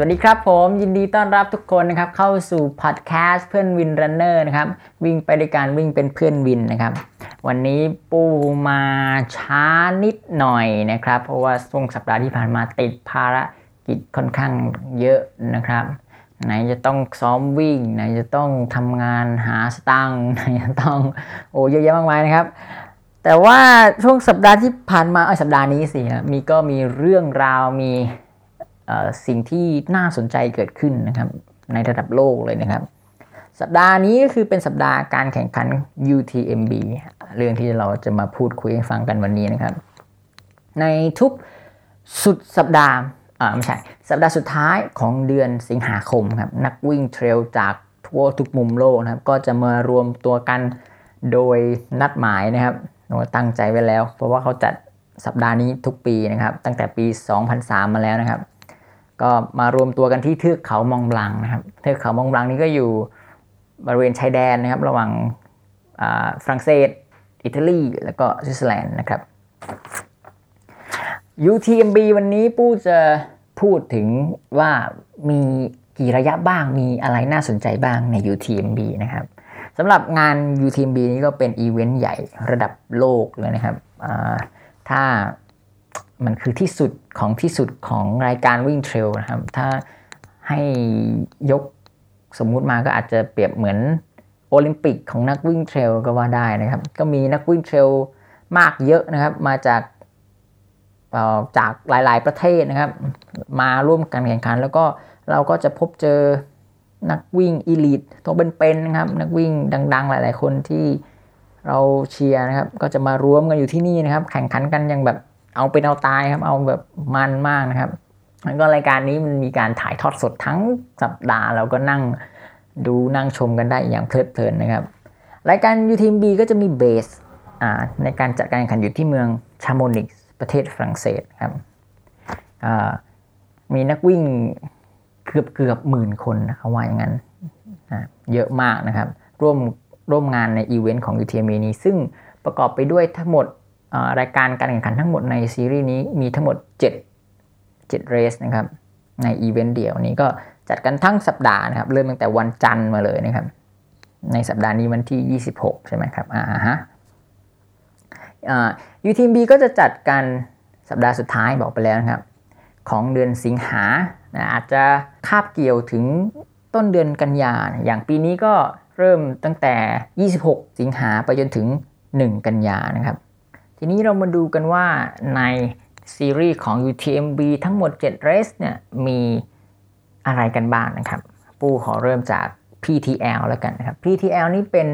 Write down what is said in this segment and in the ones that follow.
วัสดีครับผมยินดีต้อนรับทุกคนนะครับเข้าสู่พอดแคสต์เพื่อนวินรันเนอร์นะครับวิ่งไปด้วยการวิ่งเป็นเพื่อนวินนะครับ วันนี้ปูมาช้านิดหน่อยนะครับ เพราะว่าช่วงสัปดาห์ที่ผ่านมาติดภารกิจค่อนข้างเยอะนะครับ ไหนจะต้องซ้อมวิ่ง ไหนจะต้องทำงานหาสตังค์ไหนจะต้องโอ้เยอะแยะมากมายนะครับแต่ว่าช่วงสัปดาห์ที่ผ่านมาเออสัปดาห์นี้สิมีก็มีเรื่องราวมี สิ่งที่น่าสนใจเกิดขึ้นนะครับในระดับโลกเลยนะครับ สัปดาห์นี้ก็คือเป็นสัปดาห์การแข่งขัน UTMB เรื่องที่เราจะมาพูดคุยให้ฟังกันวันนี้นะครับ ในทุกสุดสัปดาห์อ่าไม่ใช่สัปดาห์สุดท้ายของเดือนสิงหาคมครับนักวิ่งเทรลจากทั่วทุกมุมโลกนะครับ ก็จะมารวมตัวกันโดยนัดหมายนะครับตั้งใจไว้แล้ว เพราะว่าเขาจัดสัปดาห์นี้ทุกปีนะครับ ตั้งแต่ปี 2003 มาแล้วนะครับ ก็มารวมตัวกันที่เทือกเขามองบลังนะครับเทือกเขามองบลังนี้ก็อยู่บริเวณชายแดนนะครับ ระหว่างฝรั่งเศส อิตาลี แล้วก็สวิตเซอร์แลนด์นะครับ UTMB วันนี้ปู้จะพูดถึงว่ามีกี่ระยะบ้างมีอะไรน่าสนใจบ้างใน UTMB นะครับสำหรับงาน UTMB นี้ก็เป็นอีเวนต์ใหญ่ระดับโลกเลยนะครับถ้า มันคือที่สุดของที่สุดของรายการวิ่งเทรลนะครับ ถ้าให้ยกสมมุติมาก็อาจจะเปรียบเหมือนโอลิมปิกของนักวิ่งเทรลก็ว่าได้นะครับ ก็มีนักวิ่งเทรลมากเยอะนะครับ มาจากจากหลาย ๆ ประเทศนะครับ มาร่วมกันแข่งขัน แล้วก็เราก็จะพบเจอนักวิ่ง elite ตัวเป็นๆนะครับ นักวิ่งดัง ๆ หลาย ๆ คนที่เราเชียร์นะครับ ก็จะมารวมกันอยู่ที่นี่นะครับ แข่งขันกันอย่างแบบ เอาเป็นเอาตายครับ เอาแบบมันมากนะครับ แล้วก็รายการนี้มันมีการถ่ายทอดสดทั้งสัปดาห์เราก็นั่งดูนั่งชมกันได้อย่างเพลิดเพลินนะครับ รายการ UTMB ก็จะมี base ในการจัดการแข่งขันอยู่ที่เมืองชาโมนิกส์ประเทศฝรั่งเศสครับมีนักวิ่งเกือบเกือบหมื่นคนนะครับว่าอย่างนั้นเยอะมากนะครับ ร่วมร่วมงานในอีเวนต์ของ UTMB นี้ ซึ่งประกอบไปด้วยทั้งหมด รายการการแข่งขันทั้งหมดในซีรีส์นี้มีทั้งหมด 7 7 race นะครับในอีเวนต์เดียวนี้ก็จัดกันทั้งสัปดาห์นะครับ เริ่มตั้งแต่วันจันทร์มาเลยนะครับ ในสัปดาห์นี้วันที่ 26 ใช่ไหมครับอ่าฮะยูทีมบีก็จะจัดกันสัปดาห์สุดท้ายบอกไปแล้วนะครับ ของเดือนสิงหาอาจจะคาบเกี่ยวถึงต้นเดือนกันยาอย่างปีนี้ก็เริ่มตั้งแต่ 26 สิงหาไปจนถึง 1 กันยานะครับ ทีนี้เรามาดูกันว่าในซีรีส์ของ UTMB ทั้งหมด7 r a c เนี่ยมีอะไรกันบ้างนะครับ ปูขอเริ่มจาก PTL แล้วกันนะครับ PTL นี่เป็น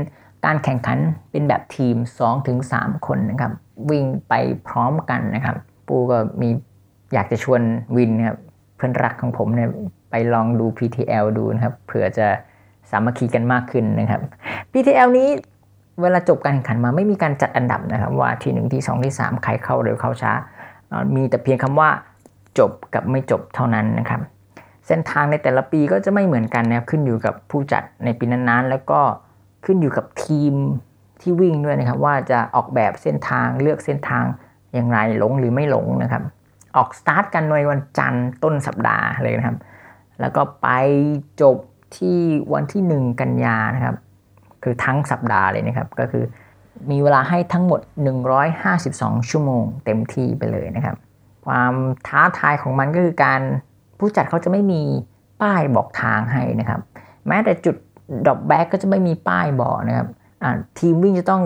การแข่งขันเป็นแบบทีม 2-3 คนนะครับ วิ่งไปพร้อมกันนะครับ ปูก็มีอยากจะชวนวินนะครับเพื่อนรักของผมเนี่ยไปลองดู PTL ดูนะครับเผื่อจะสามัคคีกันมากขึ้นนะครับ PTL นี้ เวลาจบการแข่งขันมาไม่มีการจัดอันดับนะครับว่าที่1ที่2ที่3ใครเข้าเร็วเข้าช้า มีแต่เพียงคำว่าจบกับไม่จบเท่านั้นนะครับ เส้นทางในแต่ละปีก็จะไม่เหมือนกันนะขึ้นอยู่กับผู้จัดในปีนั้นๆ แล้วก็ขึ้นอยู่กับทีมที่วิ่งด้วยนะครับ ว่าจะออกแบบเส้นทางเลือกเส้นทางอย่างไรหลงหรือไม่หลงนะครับ ออกสตาร์ทกันในวันจันทร์ต้นสัปดาห์เลยนะครับ แล้วก็ไปจบที่วันที่ 1 กันยานะครับ คือทั้งสัปดาห์เลยนะครับ ก็คือมีเวลาให้ทั้งหมด 152 ชั่วโมง เต็มที่ไปเลยนะครับ ความท้าทายของมันก็คือการผู้จัดเขาจะไม่มีป้ายบอกทางให้นะครับ แม้แต่จุดดอกแบ็กก็จะไม่มีป้ายบอกนะครับทีมวิ่งจะต้อง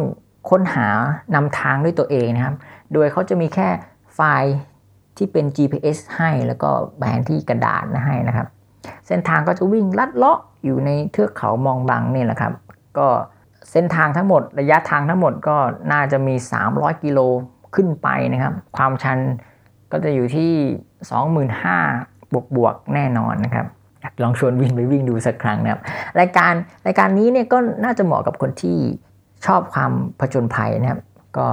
ค้นหานำทางด้วยตัวเองนะครับ โดยเขาจะมีแค่ไฟล์ที่เป็น GPS ให้แล้วก็แผนที่กระดาษให้นะครับ เส้นทางก็จะวิ่งลัดเลาะอยู่ในเทือกเขามองบังนี่แหละครับ ก็เส้นทางทั้งหมดระยะทางทั้งหมดก็น่าจะมี 300 กิโลขึ้นไปนะครับ ความชันก็จะอยู่ที่ 25,000 บวกบวกแน่นอนนะครับ ลองชวนวิ่งไปวิ่งดูสักครั้งนะครับ รายการรายการนี้เนี่ยก็น่าจะเหมาะกับคนที่ชอบความผจญภัยนะครับ ก็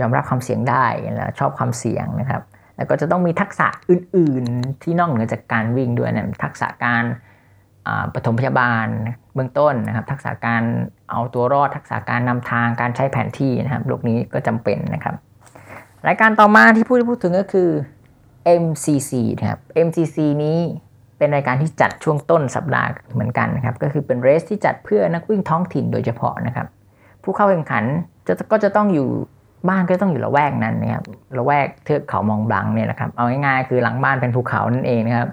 ยอมรับความเสี่ยงได้แล้วชอบความเสี่ยงนะครับ แล้วก็จะต้องมีทักษะอื่น ๆ ที่นอกเหนือจากการวิ่งด้วยนะทักษะการ ปฐมพยาบาลเบื้องต้นนะครับ ทักษะการเอาตัวรอด ทักษะการนำทางการใช้แผนที่นะครับโลกนี้ก็จำเป็นนะครับรายการต่อมาที่พูดพูดถึงก็คือ MCC นะครับ MCC นี้เป็เป็นรายการที่จัดช่วงต้นสัปดาห์เหมือนกันนะครับ ก็คือเป็นเรสที่จัดเพื่อนักวิ่งท้องถิ่นโดยเฉพาะนะครับ ผู้เข้าแข่งขันจะก็จะต้องอยู่บ้านก็ต้องอยู่ละแวกนั้นนะครับละแวกเทือกเขามองบลังเนี่ยนะครับ เอาง่ายๆคือหลังบ้านเป็นภูเขานั่นเองนะครับ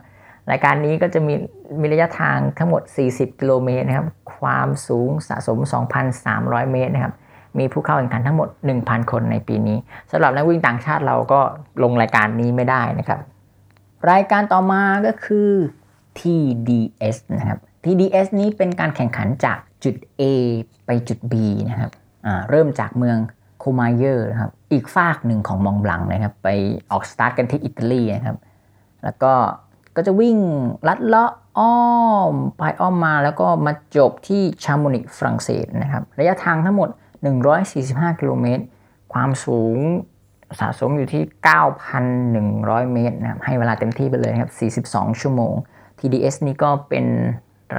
รายการนี้ก็จะมีมีระยะทางทั้งหมด 40 กิโลเมตรนะครับ ความสูงสะสม 2,300 เมตรนะครับ มีผู้เข้าแข่งขันทั้งหมด 1,000 คนในปีนี้สำหรับนักวิ่งต่างชาติเราก็ลงรายการนี้ไม่ได้นะครับ รายการต่อมาก็คือ TDS นะครับ TDS นี้เป็นการแข่งขันจากจุด A ไปจุด B นะครับเริ่มจากเมืองโคมาเยอร์นะครับอีกฝากหนึ่งของมองบลังนะครับ ไปออกสตาร์ทกันที่อิตาลีนะครับ แล้วก็ ก็จะวิ่งลัดเลาะอ้อมไปอ้อมมาแล้วก็มาจบที่ชาโมนิกฝรั่งเศสนะครับระยะทางทั้งหมด 145 กิโลเมตร ความสูงสะสมอยู่ที่ 9,100 เมตรนะครับให้เวลาเต็มที่ไปเลยครับ 42 ชั่วโมง TDS นี่ก็เป็น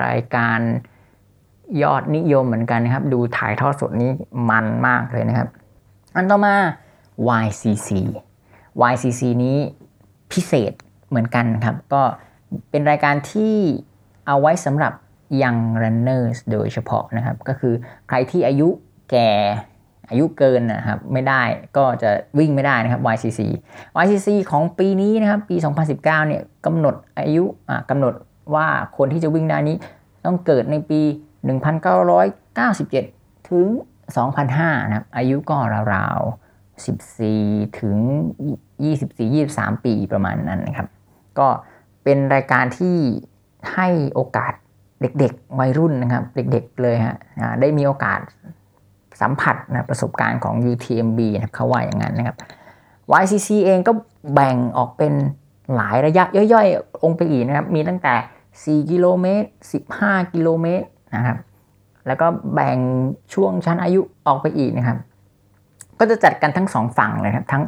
รายการยอดนิยมเหมือนกันนะครับ ดูถ่ายทอดสดนี้มันมากเลยนะครับ อันต่อมา YCC YCC นี้พิเศษ เหมือนกันครับ ก็เป็นรายการที่เอาไว้สำหรับ young runners โดยเฉพาะนะครับ ก็คือใครที่อายุแก่อายุเกินนะครับไม่ได้ก็จะวิ่งไม่ได้นะครับ YCC YCC ของปีนี้นะครับปี 2019เนี่ยกำหนดอายุกำหนดว่าคนที่จะวิ่งได้นี้ต้องเกิดในปี 1997 ถึง 2005 นะครับอายุก็ราวๆ 14 ถึง 24-23 ปีประมาณนั้นนะครับ ก็เป็นรายการที่ให้โอกาสเด็กๆวัยรุ่นนะครับ เด็กๆเลยฮะได้มีโอกาสสัมผัสนะประสบการณ์ของ UTMB นะเขาว่าอย่างนั้นนะครับ YCC เองก็แบ่งออกเป็นหลายระยะย่อยๆ องค์ไปอีกนะครับ มีตั้งแต่ 4 กิโลเมตร 15 กิโลเมตรนะครับ แล้วก็แบ่งช่วงชั้นอายุออกไปอีกนะครับ ก็จะจัดกันทั้งสองฝั่งเลยครับ ทั้ง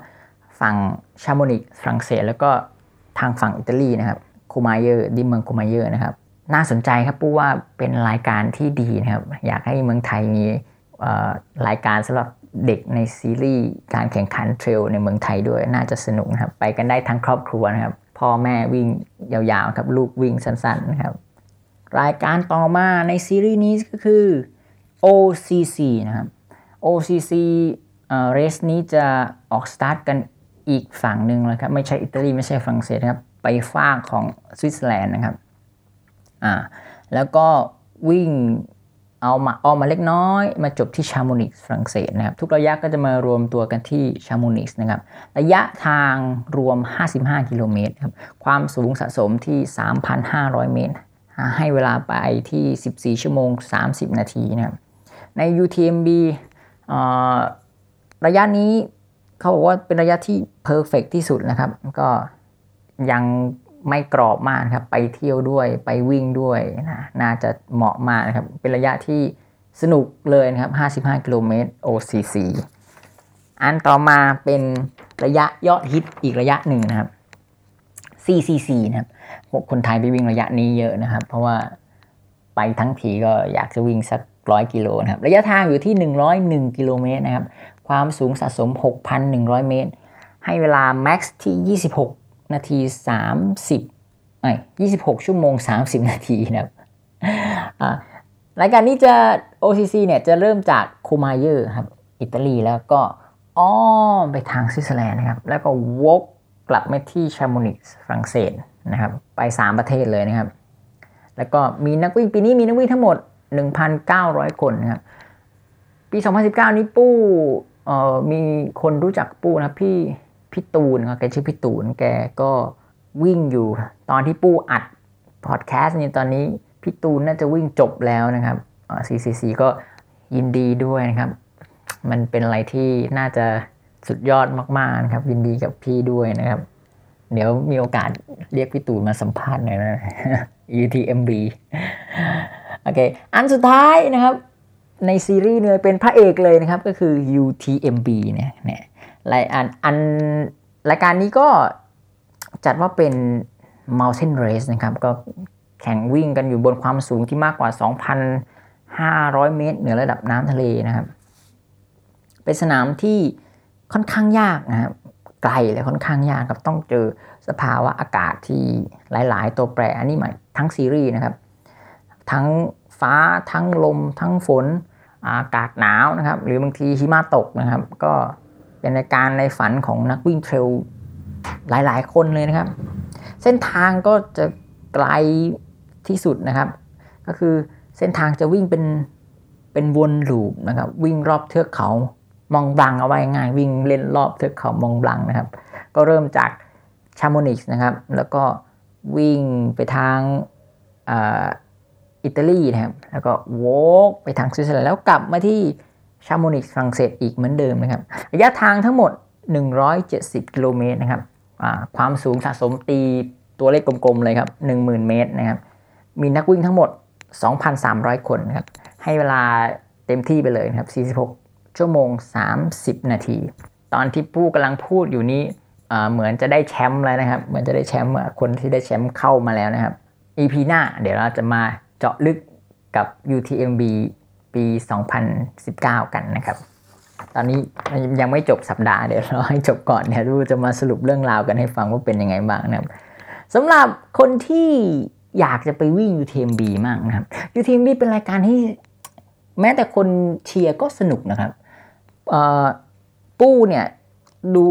ฝั่งชาโมนิกฝรั่งเศสแล้วก็ ทางฝั่งอิตาลีนะครับโคมาเยอร์ดิเมืองโคมาเยอร์นะครับ น่าสนใจครับปู้ว่าเป็นรายการที่ดีนะครับ อยากให้เมืองไทยมีรายการสำหรับเด็กในซีรีส์การแข่งขัน trail ในเมืองไทยด้วยน่าจะสนุกนะครับ ไปกันได้ทั้งครอบครัวนะครับ พ่อแม่วิ่งยาวๆครับลูกวิ่งสั้นๆนะครับ รายการต่อมาในซีรีส์นี้ก็คือ OCC นะครับ OCC race นี้จะออกสตาร์ทกัน อีกฝั่งหนึ่งเลยครับ ไม่ใช่อิตาลีไม่ใช่ฝรั่งเศสครับ ไปฝั่งของสวิตเซอร์แลนด์นะครับอ่าแล้วก็วิ่งเอามาออกมาเล็กน้อย มาจบที่ชาโมนิกฝรั่งเศสนะครับ ทุกระยะก็จะมารวมตัวกันที่ชาโมนิกนะครับ ระยะทางรวม 55 กิโลเมตรครับ ความสูงสะสมที่ 3,500 เมตร ให้เวลาไปที่ 14 ชั่วโมง 30 นาทีนะครับ ใน UTMB ระยะนี้ เขาบอกว่าเป็นระยะที่เพอร์เฟกที่สุดนะครับ ก็ยังไม่กรอบมากครับ ไปเที่ยวด้วยไปวิ่งด้วยนะน่าจะเหมาะมากนะครับ เป็นระยะที่สนุกเลยนะครับ 55 กิโลเมตร OCC อันต่อมาเป็นระยะยอดฮิตอีกระยะหนึ่งนะครับ CCC นะครับคนไทยไปวิ่งระยะนี้เยอะนะครับ เพราะว่าไปทั้งทีก็อยากจะวิ่งสักร้อยกิโลนะครับ ระยะทางอยู่ที่ 101 กิโลเมตรนะครับ ความสูงสะสม 6,100 เมตร ให้เวลาแม็กซ์ที่ 26 นาที 30ไอ้26 ชั่วโมง 30 นาทีนะครับรายการนี้จะ OCC เนี่ยจะเริ่มจากโคมาเยอร์ครับ อิตาลีแล้วก็อ้อมไปทางสวิตเซอร์แลนด์นะครับ แล้วก็วกกลับมาที่ชาโมนิกฝรั่งเศสนะครับ ไป 3 ประเทศเลยนะครับ แล้วก็มีนักวิ่งปีนี้มีนักวิ่งทั้งหมด 1,900 คนนะครับ ปี 2019 นี้ปู้ มีคนรู้จักปู้นะพี่พี่ตูนครับแกชื่อพี่ตูนแกก็วิ่งอยู่ ตอนที่ปู้อัดพอดแคสต์นี่ตอนนี้พี่ตูนน่าจะวิ่งจบแล้วนะครับ CCC ก็ยินดีด้วยนะครับ มันเป็นอะไรที่น่าจะสุดยอดมากๆครับ ยินดีกับพี่ด้วยนะครับ เดี๋ยวมีโอกาสเรียกพี่ตูนมาสัมภาษณ์หน่อยนะ UTMB โอเค อันสุดท้ายนะครับ ในซีรีส์เนี่ยเป็นพระเอกเลยนะครับ ก็คือ UTMB เนี่ยเนี่ยรายอันอันรายการนี้ก็จัดว่าเป็น Mountain Race นะครับ ก็แข่งวิ่งกันอยู่บนความสูงที่มากกว่า 2,500 เมตร เหนือระดับน้ำทะเลนะครับ เป็นสนามที่ค่อนข้างยากนะครับไกลและค่อนข้างยากครับต้องเจอสภาวะอากาศที่หลาย ๆ ตัวแปรอันนี้หมายทั้งซีรีส์นะครับ ทั้ง ฟ้าทั้งลม ทั้งฝน อากาศหนาวนะครับ หรือบางทีหิมะตกนะครับ ก็เป็นรายการในฝันของนักวิ่งเทรลหลาย ๆ คนเลยนะครับ เส้นทางก็จะไกลที่สุดนะครับ ก็คือเส้นทางจะวิ่งเป็นเป็นวนลูปนะครับ วิ่งรอบเทือกเขามองบลังเอาไว้ง่าย วิ่งเล่นรอบเทือกเขามองบลังนะครับ ก็เริ่มจากชามอนิกส์นะครับ แล้วก็วิ่งไปทาง อิตาลีนะครับ แล้วก็วกไปทางสวิตเซอร์แลนด์แล้วกลับมาที่ชามนิกส์ฝรั่งเศสอีกเหมือนเดิมนะครับ ระยะทางทั้งหมด 170 กิโลเมตรนะครับ ความสูงสะสมตีตัวเลขกลมๆเลยครับ 10,000 เมตรนะครับ มีนักวิ่งทั้งหมด 2,300 คนนะครับ ให้เวลาเต็มที่ไปเลยนะครับ 46 ชั่วโมง 30 นาที ตอนที่ผู้กำลังพูดอยู่นี้เหมือนจะได้แชมป์แล้วนะครับ เหมือนจะได้แชมป์คนที่ได้แชมป์เข้ามาแล้วนะครับ EP หน้าเดี๋ยวเราจะมา จาะลึกกับ UTMB ปี 2019 กันนะครับ ตอนนี้ยังไม่จบสัปดาห์เดี๋ยวเรอให้จบก่อนเดี๋ยวดูจะมาสรุปเรื่องราวกันให้ฟังว่าเป็นยังไงบ้างนะครับสำหรับคนที่อยากจะไปวิ่ง UTMB มากนะครับ UTMB เป็นรายการที่แม้แต่คนเชียร์ก็สนุกนะครับปู้เนี่ยดู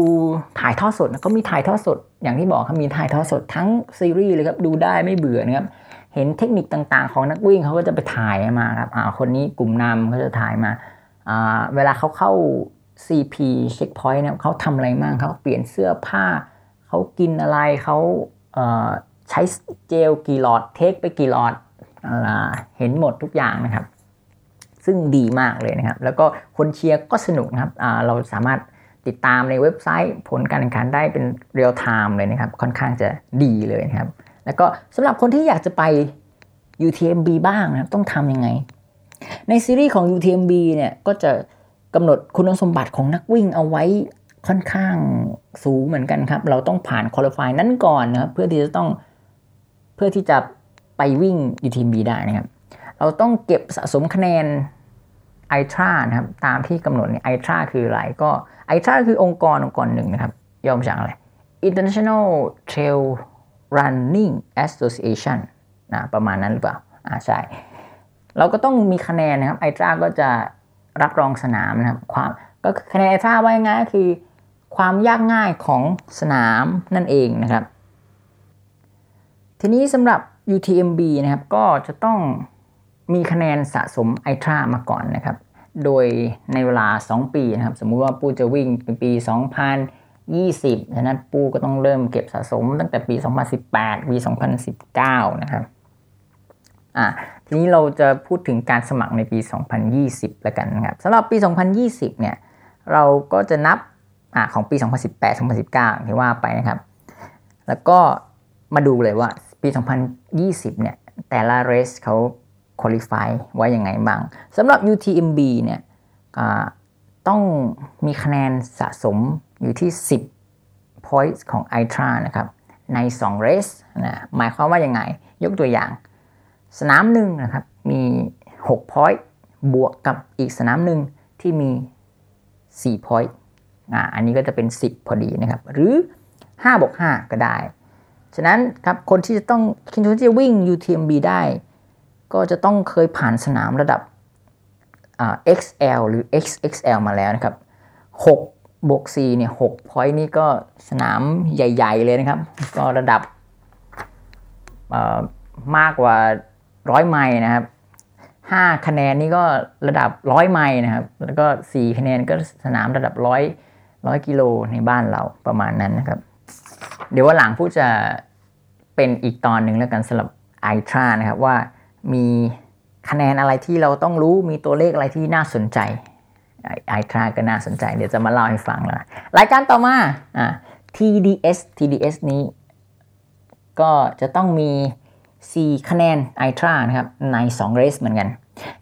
ถ่ายทอดสดก็มีถ่ายทอดสดอย่างที่บอกครับมีถ่ายทอดสดทั้งซีรีส์เลยครับดูได้ไม่เบื่อนะครับ เห็นเทคนิคต่างๆ ของนักวิ่งเขาก็จะไปถ่ายมาครับอ่าคนนี้กลุ่มนำเขาจะถ่ายมาอ่าเวลาเขาเข้า CP checkpoint เนี่ยเขาทำอะไรบ้างเขาเปลี่ยนเสื้อผ้า เขากินอะไรเขาเอ่อใช้เจลกี่หลอดเทคไปกี่หลอดเห็นหมดทุกอย่างนะครับ ซึ่งดีมากเลยนะครับ แล้วก็คนเชียร์ก็สนุกนะครับเราสามารถติดตามในเว็บไซต์ผลการแข่งขันได้เป็นเรียลไทม์เลยนะครับ ค่อนข้างจะดีเลยนะครับ แล้วก็สำหรับคนที่อยากจะไป UTMB บ้างนะครับต้องทำยังไง ในซีรีส์ของ UTMB เนี่ยก็จะกำหนดคุณสมบัติของนักวิ่งเอาไว้ค่อนข้างสูงเหมือนกันครับ เราต้องผ่านคุริฟายนั้นก่อนนะครับเพื่อที่จะต้องเพื่อที่จะไปวิ่ง UTMB ได้นะครับ เราต้องเก็บสะสมคะแนนไอทรานะครับ ตามที่กำหนดเนี่ยไอทราคืออะไรก็ไอทราคือองค์กรองค์กรหนึ่งนะครับย่อมาจากอะไร International Trail Running Association นะประมาณนั้นหรือเปล่าอ่าใช่ เราก็ต้องมีคะแนนนะครับไอทราก็จะรับรองสนามนะครับความก็คะแนนไอทราว่าง่ายก็คือความยากง่ายของสนามนั่นเองนะครับ ทีนี้สำหรับ UTMB นะครับก็จะต้องมีคะแนนสะสมไอทรามาก่อนนะครับ โดยในเวลา 2 ปีนะครับ สมมุติว่าปูจะวิ่งเป็นปี 2020ฉะนั้นปูก็ต้องเริ่มเก็บสะสมตั้งแต่ปี 2018 ปี 2019 นะครับอ่าทีนี้เราจะพูดถึงการสมัครในปี 2020แล้วกันนะครับสำหรับปี 2020 เนี่ย เราก็จะนับอ่าของปี 2018 2019 ที่ว่าไปนะครับ แล้วก็มาดูเลยว่าปี 2020 เนี่ย แต่ละเรสเขาคุริฟายไว้ยังไงบ้างสำหรับ UTMB เนี่ยต้องมีคะแนนสะสม อยู่ที่ 10 points ของ ITRA นะครับใน 2 race นะหมายความว่ายังไง ยกตัวอย่าง สนามหนึ่งนะครับมี6 point บวกกับอีกสนามหนึ่งที่มี 4 point อ่าอันนี้ก็จะเป็น 10 พอดีนะครับ หรือ5บวก5ก็ได้ ฉะนั้นครับคนที่จะต้องคิดว่าจะวิ่ง UTMB ได้ ก็จะต้องเคยผ่านสนามระดับ XL หรือ XXL มาแล้วนะครับ 6 บวก4เนี่ย6 point นี่ก็สนามใหญ่ ๆ เลยนะครับ ก็ระดับมากกว่าร้อยไมล์นะครับ5คะแนนนี่ก็ระดับร้อยไมล์นะครับ แล้วก็4คะแนนก็สนามระดับร้อยร้อยกิโลในบ้านเราประมาณนั้นนะครับ เดี๋ยวว่าหลังผู้จะเป็นอีกตอนหนึ่งแล้วกันสำหรับไอทรานะครับว่ามีคะแนนอะไรที่เราต้องรู้มีตัวเลขอะไรที่น่าสนใจ ไอทราก็น่าสนใจ เดี๋ยวจะมาเล่าให้ฟังแล้วรายการต่อมาอ่า TDS TDS นี้ ก็จะต้องมี 4 คะแนน ITRA นะครับใน2 race เหมือนกัน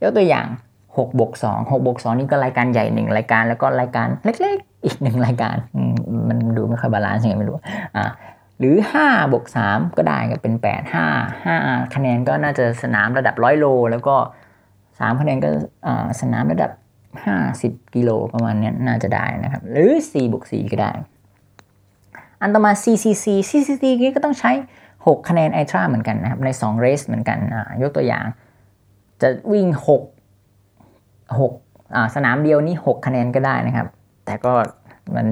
ยกตัวอย่าง6บวก2 6บวก2นี่ก็รายการใหญ่หนึ่งรายการแล้วก็รายการเล็กๆ อีกหนึ่งรายการมันดูไม่ค่อย balance ยังไงไม่รู้อ่าหรือ5บวก3ก็ได้ก็เป็น 8 5 5 คะแนนก็น่าจะสนามระดับ100โล แล้วก็ 3 คะแนนก็สนามระดับ 50 กิโลประมาณนี้น่าจะได้นะครับ หรือ4บวก 4 ก็ได้ อันต่อมา CCC CCC นี้ก็ต้องใช้ 6 คะแนนไอทราเหมือนกันนะครับ ใน 2 เรสเหมือนกันยกตัวอย่าง จะวิ่ง 6 6สนามเดียวนี้ 6 คะแนนก็ได้นะครับ แต่ก็มัน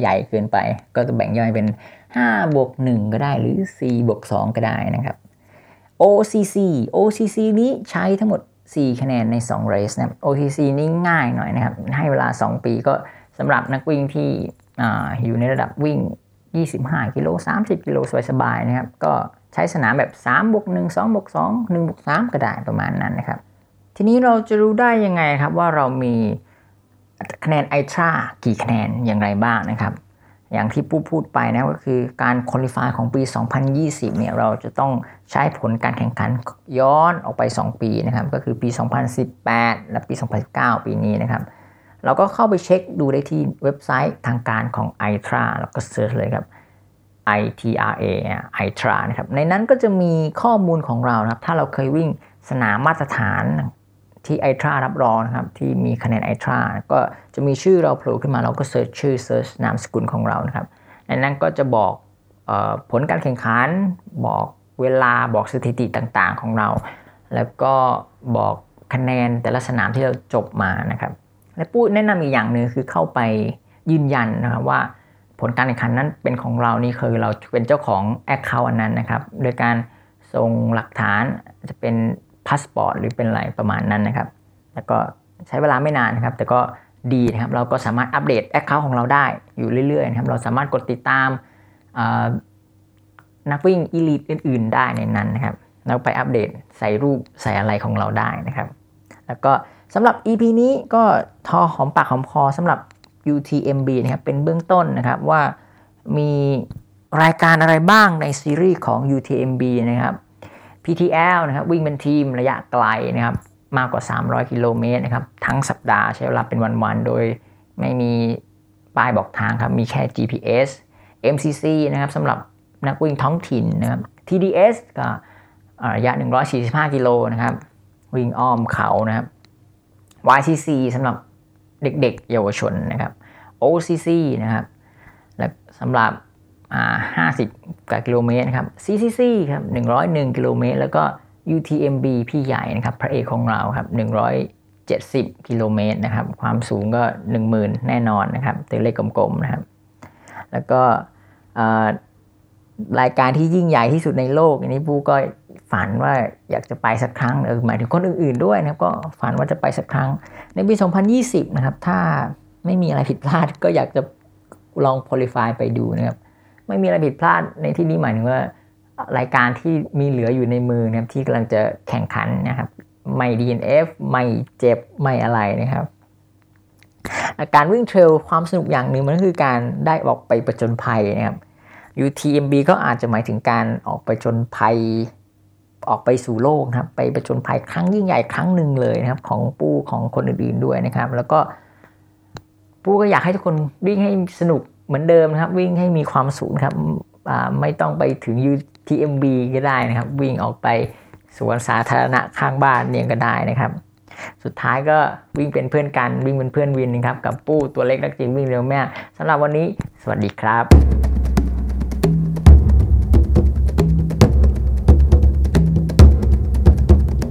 ใหญ่เกินไป ก็จะแบ่งย่อยเป็น 5 บวก 1 ก็ได้หรือ 4 บวก 2 ก็ได้นะครับ OCC OCC นี้ใช้ทั้งหมด 4 คะแนนใน 2 race นะครับ OCC นี้ง่ายหน่อยนะครับ ให้เวลา 2 ปีก็สำหรับนักวิ่งที่ออยู่ในระดับวิ่ง 25 กิโล 30 กิโลสบายๆนะครับ ก็ใช้สนามแบบ 3 บวก 1 2 บวก 2 1 บวก 3 ก็ได้ประมาณนั้นนะครับ ทีนี้เราจะรู้ได้ยังไงครับว่าเรามีคะแนนไอทรากี่คะแนนอย่างไรบ้างนะครับ อย่างที่พูดพูดไปนะก็คือการคุริฟายของปี 2020 เนี่ยเราจะต้องใช้ผลการแข่งขันย้อนออกไป 2 ปีนะครับก็คือปี 2018 และปี 2019 ปีนี้นะครับ เราก็เข้าไปเช็คดูได้ที่เว็บไซต์ทางการของ ITRA แล้วก็ search เลยครับ ITRA ITRA นะครับในนั้นก็จะมีข้อมูลของเรานะครับถ้าเราเคยวิ่งสนามมาตรฐาน ที่ ITRA รับรองนะครับที่มีคะแนน ITRA ก็จะมีชื่อเราโผล่ขึ้นมาเราก็ search ชื่อ search นามสกุลของเรานะครับในนั้นก็จะบอกออผลการแข่งขันบอกเวลาบอกสถิติต่างๆของเรา แล้วก็บอกคะแนนแต่ละสนามที่เราจบมานะครับ และปู้แนะนำอีกอย่างหนึ่งคือเข้าไปยืนยันนะครับว่าผลการแข่งขันนั้นเป็นของเรานี่คือเราเป็นเจ้าของ account อันนั้นนะครับ โดยการส่งหลักฐานจะเป็น พาสปอร์ตหรือเป็นอะไรประมาณนั้นนะครับ แล้วก็ใช้เวลาไม่นานนะครับ แต่ก็ดีนะครับ เราก็สามารถอัปเดต account ของเราได้อยู่เรื่อยๆนะครับ เราสามารถกดติดตามนักวิ่งอีลิทอื่น ๆ ได้ในนั้นนะครับแล้วไปอัปเดตใส่รูปใส่อะไรของเราได้นะครับ แล้วก็สำหรับ EP นี้ก็ทอหอมปากหอมคอสำหรับ UTMB นะครับ เป็นเบื้องต้นนะครับว่ามีรายการอะไรบ้างในซีรีส์ของ UTMB นะครับ PTL นะครับวิ่งเป็นทีมระยะไกลนะครับมากกว่า 300 กิโลเมตรนะครับทั้งสัปดาห์ใช้เวลาเป็นวันๆ โดยไม่มีป้ายบอกทางครับ มีแค่ GPS MCC นะครับสำหรับนักวิ่งท้องถิ่นนะครับ TDS ก็ระยะ 145 กิโลนะครับ วิ่งอ้อมเขานะครับ YCC สำหรับเด็กๆ เยาวชนนะครับ OCC นะครับและสำหรับ 50กิโลเมตรนะครับ CCC ครับ101 กิโลเมตร แล้วก็ UTMB พี่ใหญ่นะครับพระเอกของเราครับ 170 กิโลเมตรนะครับ ความสูงก็ 10,000 แน่นอนนะครับตัวเลขกลมๆนะครับ แล้วก็รายการที่ยิ่งใหญ่ที่สุดในโลก อันนี้ปูก็ฝันว่าอยากจะไปสักครั้งเออหมายถึงคนอื่นๆด้วยนะครับ ก็ฝันว่าจะไปสักครั้ง ในปี 2020 นะครับ ถ้าไม่มีอะไรผิดพลาดก็อยากจะลองพลิฟายไปดูนะครับ ไม่มีอะไรผิดพลาดในที่นี้หมายถึงว่ารายการที่มีเหลืออยู่ในมือนะครับที่กำลังจะแข่งขันนะครับ ไม่ DNF ไม่เจ็บไม่อะไรนะครับการวิ่งเทรลความสนุกอย่างหนึ่งมันก็คือการได้ออกไปประจนภัยนะครับ UTMB ก็อาจจะหมายถึงการออกไปจนภัยออกไปสู่โลกนะครับ ไปประจนภัยครั้งยิ่งใหญ่ครั้งหนึ่งเลยนะครับ ของปู้ของคนอื่นๆด้วยนะครับ แล้วก็ปู้ก็อยากให้ทุกคนวิ่งให้สนุก เหมือนเดิมนะครับ วิ่งให้มีความสูงครับไม่ต้องไปถึง UTMB ก็ได้นะครับ วิ่งออกไปสวนสาธารณะข้างบ้านเนี่ยก็ได้นะครับ สุดท้ายก็วิ่งเป็นเพื่อนกันวิ่งเป็นเพื่อนวินนะครับ กับปู้ตัวเล็กนักจริงวิ่งเร็วแม่สำหรับวันนี้ สวัสดีครับ